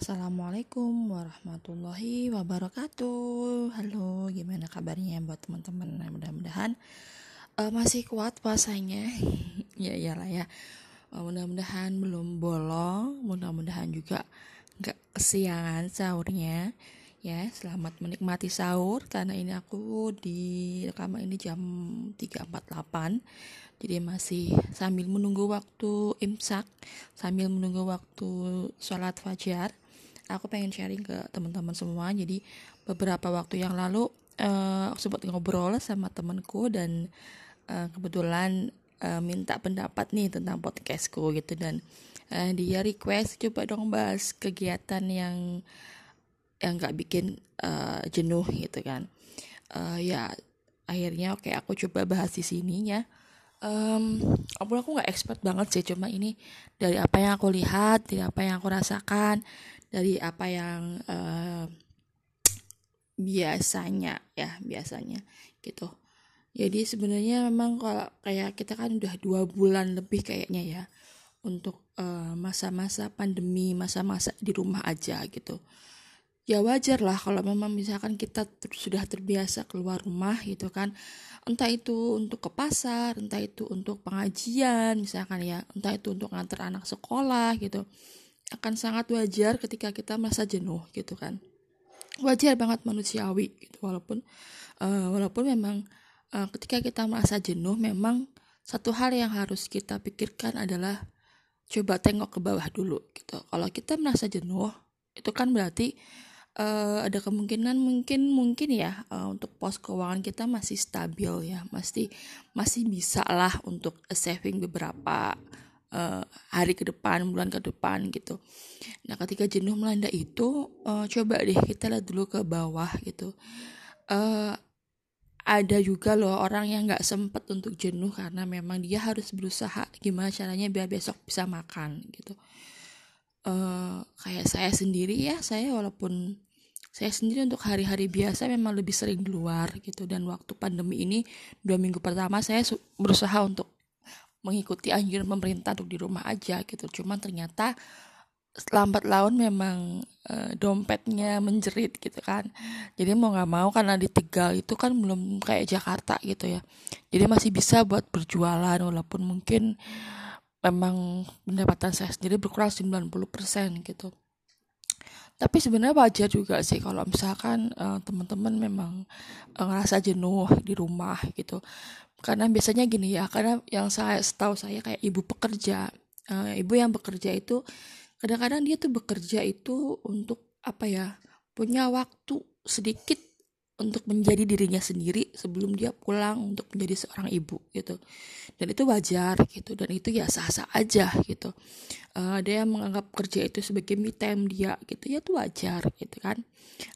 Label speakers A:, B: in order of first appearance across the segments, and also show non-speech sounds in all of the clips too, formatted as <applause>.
A: Assalamualaikum warahmatullahi wabarakatuh. Halo, gimana kabarnya buat teman-teman? Nah, mudah-mudahan uh, masih kuat puasanya. <laughs> ya iyalah ya. Uh, mudah-mudahan belum bolong, mudah-mudahan juga nggak kesiangan sahurnya. Ya, selamat menikmati sahur karena ini aku di rekaman ini jam 3.48 jadi masih sambil menunggu waktu imsak sambil menunggu waktu sholat fajar aku pengen sharing ke teman-teman semua. Jadi beberapa waktu yang lalu uh, sempat ngobrol sama temanku dan uh, kebetulan uh, minta pendapat nih tentang podcastku gitu. Dan uh, dia request coba dong bahas kegiatan yang yang nggak bikin uh, jenuh gitu kan. Uh, ya akhirnya oke okay, aku coba bahas di sini ya um, aku aku nggak expert banget sih. Cuma ini dari apa yang aku lihat dari apa yang aku rasakan dari apa yang uh, biasanya ya biasanya gitu. Jadi sebenarnya memang kalau kayak kita kan udah dua bulan lebih kayaknya ya untuk eh, masa-masa uh, pandemi masa-masa di rumah aja gitu ya wajar lah kalau memang misalkan kita ter sudah terbiasa keluar rumah gitu kan. Entah itu untuk ke pasar entah itu untuk pengajian misalkan ya entah itu untuk ngantar anak sekolah gitu akan sangat wajar ketika kita merasa jenuh gitu kan. Wajar banget manusiawi gitu walaupun uh, walaupun memang uh, ketika kita merasa jenuh memang satu hal yang harus kita pikirkan adalah coba tengok ke bawah dulu gitu. Kalau kita merasa jenuh itu kan berarti uh, ada kemungkinan mungkin mungkin ya uh, untuk pos keuangan kita masih stabil ya masih masih bisa lah untuk saving beberapa uh, hari ke depan, bulan ke depan gitu. Nah, ketika jenuh melanda itu, uh, coba deh kita lihat dulu ke bawah gitu. Uh, ada juga loh orang yang nggak sempet untuk jenuh karena memang dia harus berusaha gimana caranya biar besok bisa makan gitu. Uh, kayak saya sendiri ya, saya walaupun saya sendiri untuk hari-hari biasa memang lebih sering di luar gitu. Dan waktu pandemi ini dua minggu pertama saya berusaha untuk mengikuti anjuran pemerintah untuk di rumah aja gitu. Cuman ternyata lambat laun memang e, dompetnya menjerit gitu kan. Jadi mau nggak mau karena di Tegal itu kan belum kayak Jakarta gitu ya. Jadi masih bisa buat berjualan walaupun mungkin memang pendapatan saya sendiri berkurang 90% gitu. Tapi sebenarnya wajar juga sih kalau misalkan uh, teman-teman memang uh, ngerasa jenuh di rumah gitu. Karena biasanya gini ya karena yang saya setahu saya kayak ibu pekerja uh, ibu yang bekerja itu kadang-kadang dia tuh bekerja itu untuk apa ya punya waktu sedikit untuk menjadi dirinya sendiri sebelum dia pulang untuk menjadi seorang ibu gitu. Dan itu wajar gitu. Dan itu ya sah-sah aja gitu. Uh, ada yang menganggap kerja itu sebagai me time dia gitu. Ya itu wajar gitu kan.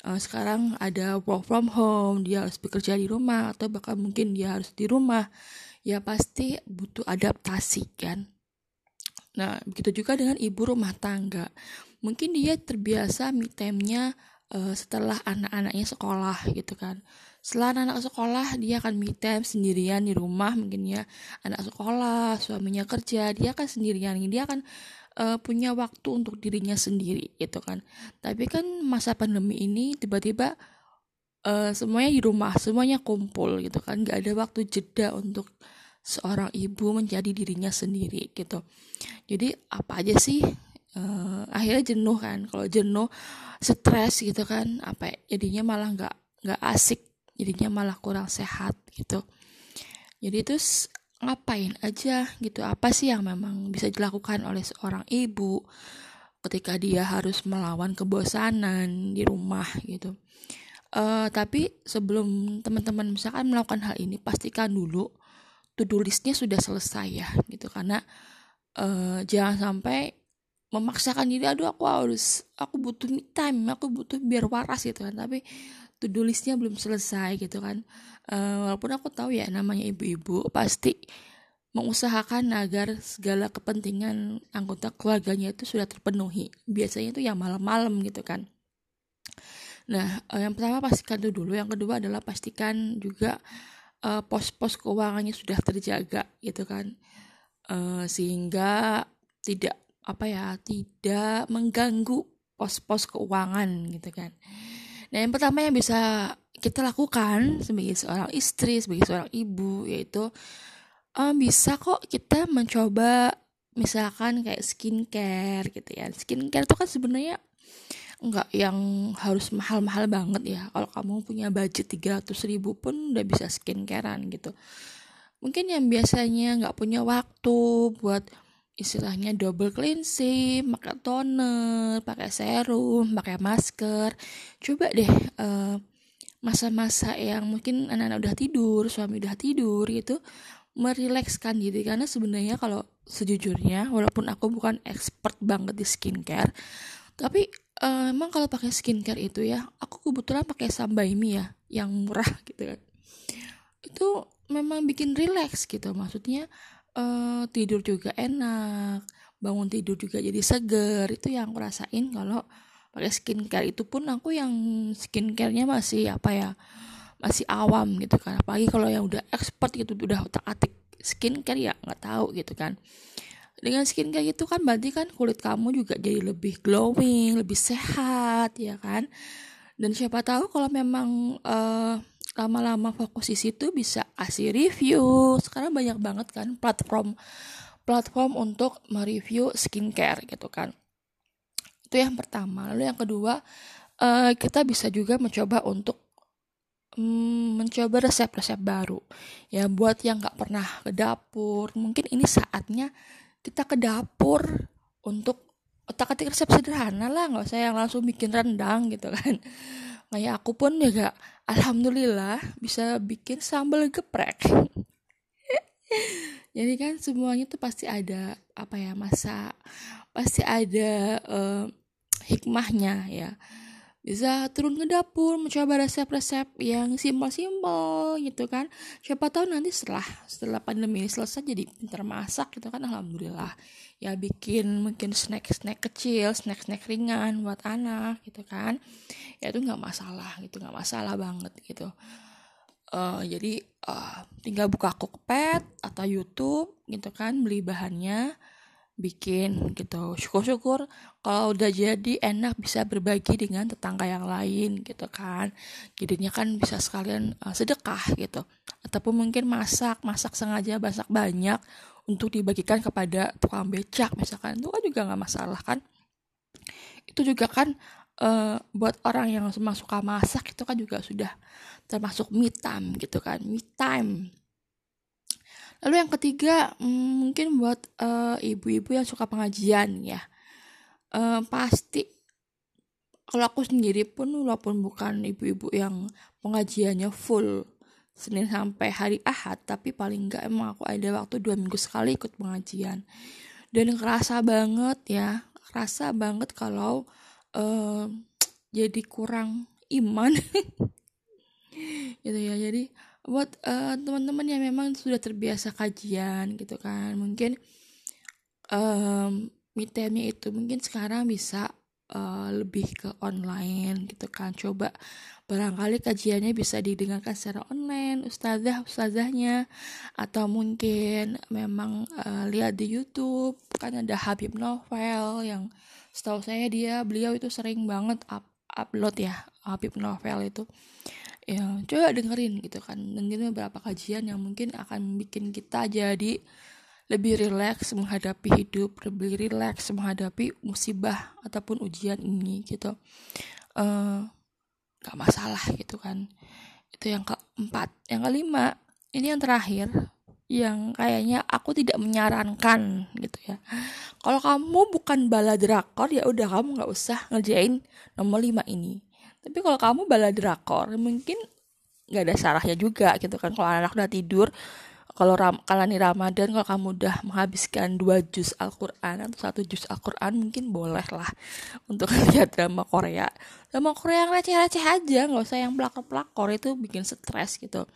A: Uh, sekarang ada work from home dia harus bekerja di rumah atau bahkan mungkin dia harus di rumah ya pasti butuh adaptasi kan. Nah begitu juga dengan ibu rumah tangga. Mungkin dia terbiasa me time-nya uh, setelah anak-anaknya sekolah gitu kan. Setelah anak, anak sekolah dia akan me time sendirian di rumah mungkin ya. Anak sekolah suaminya kerja dia akan sendirian. Dia akan uh, punya waktu untuk dirinya sendiri gitu kan. Tapi kan masa pandemi ini tiba-tiba uh, semuanya di rumah semuanya kumpul gitu kan. Nggak ada waktu jeda untuk seorang ibu menjadi dirinya sendiri gitu. Jadi apa aja sih uh, akhirnya jenuh kan. Kalau jenuh stres gitu kan. Apa ya, jadinya malah nggak nggak asik. Jadinya malah kurang sehat gitu. Jadi itu ngapain aja gitu. Apa sih yang memang bisa dilakukan oleh seorang ibu ketika dia harus melawan kebosanan di rumah gitu? Uh, tapi sebelum teman-teman misalkan melakukan hal ini pastikan dulu to-do listnya sudah selesai ya gitu. Karena uh, jangan sampai memaksakan diri aduh aku harus aku butuh me time aku butuh biar waras gitu kan. Tapi to belum selesai gitu kan. Uh, walaupun aku tahu ya namanya ibu-ibu pasti mengusahakan agar segala kepentingan anggota keluarganya itu sudah terpenuhi. Biasanya itu yang malam-malam gitu kan. Nah uh, yang pertama pastikan itu dulu. Yang kedua adalah pastikan juga uh, pos-pos keuangannya sudah terjaga gitu kan. Uh, sehingga tidak apa ya tidak mengganggu pos-pos keuangan gitu kan. Nah yang pertama yang bisa kita lakukan sebagai seorang istri sebagai seorang ibu yaitu um, bisa kok kita mencoba misalkan kayak skincare gitu ya. Skincare itu kan sebenarnya nggak yang harus mahal-mahal banget ya. Kalau kamu punya budget 300 ribu pun udah bisa skincarean gitu. Mungkin yang biasanya nggak punya waktu buat istilahnya double cleansing, pakai toner, pakai serum, pakai masker. Coba deh masa masa-masa yang mungkin anak-anak udah tidur, suami udah tidur gitu, merilekskan diri karena sebenarnya kalau sejujurnya walaupun aku bukan expert banget di skincare, tapi uh, emang kalau pakai skincare itu ya aku kebetulan pakai Sambaimi ya yang murah <laughs> gitu kan. Itu memang bikin relax gitu. Maksudnya uh, tidur juga enak bangun tidur juga jadi seger. Itu yang aku rasain kalau pakai skincare. Itu pun aku yang skincarenya masih apa ya masih awam gitu kan. Apalagi kalau yang udah expert gitu udah otak atik skincare ya nggak tahu gitu kan. Dengan skincare itu kan berarti kan kulit kamu juga jadi lebih glowing, lebih sehat ya kan. Dan siapa tahu kalau memang uh, lama-lama fokus di situ bisa kasih review. Sekarang banyak banget kan platform platform untuk mereview skincare gitu kan. Itu yang pertama. Lalu yang kedua, uh, kita bisa juga mencoba untuk um, mencoba resep-resep baru. Ya buat yang nggak pernah ke dapur, mungkin ini saatnya kita ke dapur untuk otak atik resep sederhana lah nggak usah yang langsung bikin rendang gitu kan kayak aku pun juga alhamdulillah bisa bikin sambal geprek. <laughs> Jadi kan semuanya tuh pasti ada apa ya masa pasti ada uh, hikmahnya ya bisa turun ke dapur mencoba resep-resep yang simpel-simpel gitu kan. Siapa tahu nanti setelah setelah pandemi ini selesai jadi pintar masak gitu kan. Alhamdulillah. Ya bikin mungkin snack-snack kecil snack-snack ringan buat anak gitu kan. Ya itu nggak masalah gitu nggak masalah banget gitu. Uh, jadi uh, tinggal buka cookpad atau YouTube gitu kan beli bahannya bikin gitu. Syukur-syukur kalau udah jadi enak bisa berbagi dengan tetangga yang lain gitu kan. Jadinya kan bisa sekalian uh, sedekah gitu. Ataupun mungkin masak masak sengaja masak banyak untuk dibagikan kepada tukang becak misalkan. Itu kan juga nggak masalah kan. Itu juga kan uh, buat orang yang suka masak itu kan juga sudah termasuk me time gitu kan. Me time Lalu yang ketiga mm, mungkin buat uh, ibu-ibu yang suka pengajian ya. Uh, pasti kalau aku sendiri pun walaupun bukan ibu-ibu yang pengajiannya full Senin sampai hari Ahad tapi paling enggak emang aku ada waktu dua minggu sekali ikut pengajian dan kerasa banget ya kerasa banget kalau uh, <tsk> jadi kurang iman <laughs> gitu ya jadi buat uh, teman-teman yang memang sudah terbiasa kajian gitu kan. Mungkin um, itu mungkin sekarang bisa uh, lebih ke online gitu kan. Coba barangkali kajiannya bisa didengarkan secara online ustazah ustazahnya. Atau mungkin memang uh, lihat di YouTube kan ada Habib Novel yang setahu saya dia beliau itu sering banget up upload ya Habib Novel itu ya coba dengerin gitu kan. Dengerin beberapa kajian yang mungkin akan bikin kita jadi lebih rileks menghadapi hidup lebih rileks menghadapi musibah ataupun ujian ini gitu. Uh, gak masalah gitu kan. Itu yang keempat. Yang kelima ini yang terakhir yang kayaknya aku tidak menyarankan gitu ya. Kalau kamu bukan bala drakor ya udah kamu nggak usah ngerjain nomor lima ini tapi kalau kamu bala drakor mungkin nggak ada salahnya juga gitu kan. Kalau anak udah tidur kalau ram kalau nih Ramadan kalau kamu udah menghabiskan dua juz Al-Quran atau satu juz Al-Quran mungkin boleh lah untuk <laughs> lihat drama Korea. Drama Korea yang receh-receh aja nggak usah yang pelakor-pelakor itu bikin stres gitu.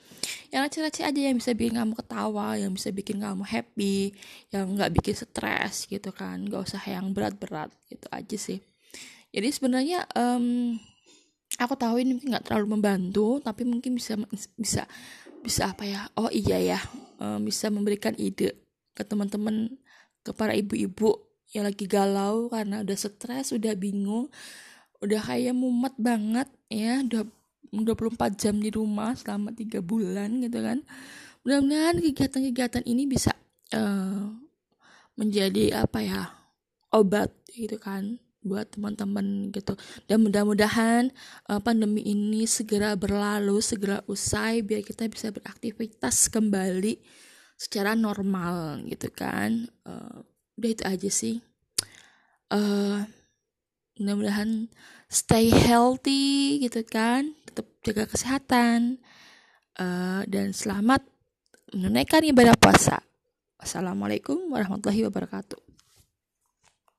A: Yang receh-receh aja yang bisa bikin kamu ketawa yang bisa bikin kamu happy yang nggak bikin stres gitu kan. Nggak usah yang berat-berat gitu aja sih. Jadi sebenarnya um, aku tahu ini mungkin nggak terlalu membantu tapi mungkin bisa bisa bisa apa ya? Oh iya ya um, bisa memberikan ide ke teman-teman ke para ibu-ibu ya lagi galau karena udah stres udah bingung udah kayak mumet banget ya udah 24 jam di rumah selama tiga bulan gitu kan. Mudah-mudahan kegiatan-kegiatan ini bisa uh, menjadi apa ya obat gitu kan buat teman-teman gitu. Dan mudah-mudahan uh, pandemi ini segera berlalu segera usai biar kita bisa beraktivitas kembali secara normal gitu kan. Uh, udah itu aja sih. Uh, mudah-mudahan stay healthy gitu kan tetap jaga kesehatan uh, dan selamat menunaikan ibadah puasa. Assalamualaikum warahmatullahi wabarakatuh